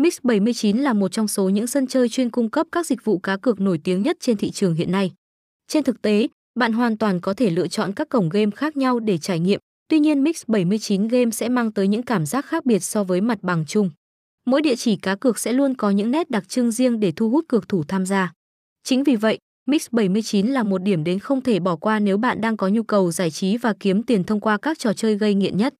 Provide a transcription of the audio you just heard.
Mix79 là một trong số những sân chơi chuyên cung cấp các dịch vụ cá cược nổi tiếng nhất trên thị trường hiện nay. Trên thực tế, bạn hoàn toàn có thể lựa chọn các cổng game khác nhau để trải nghiệm, tuy nhiên Mix79 Game sẽ mang tới những cảm giác khác biệt so với mặt bằng chung. Mỗi địa chỉ cá cược sẽ luôn có những nét đặc trưng riêng để thu hút cược thủ tham gia. Chính vì vậy, Mix79 là một điểm đến không thể bỏ qua nếu bạn đang có nhu cầu giải trí và kiếm tiền thông qua các trò chơi gây nghiện nhất.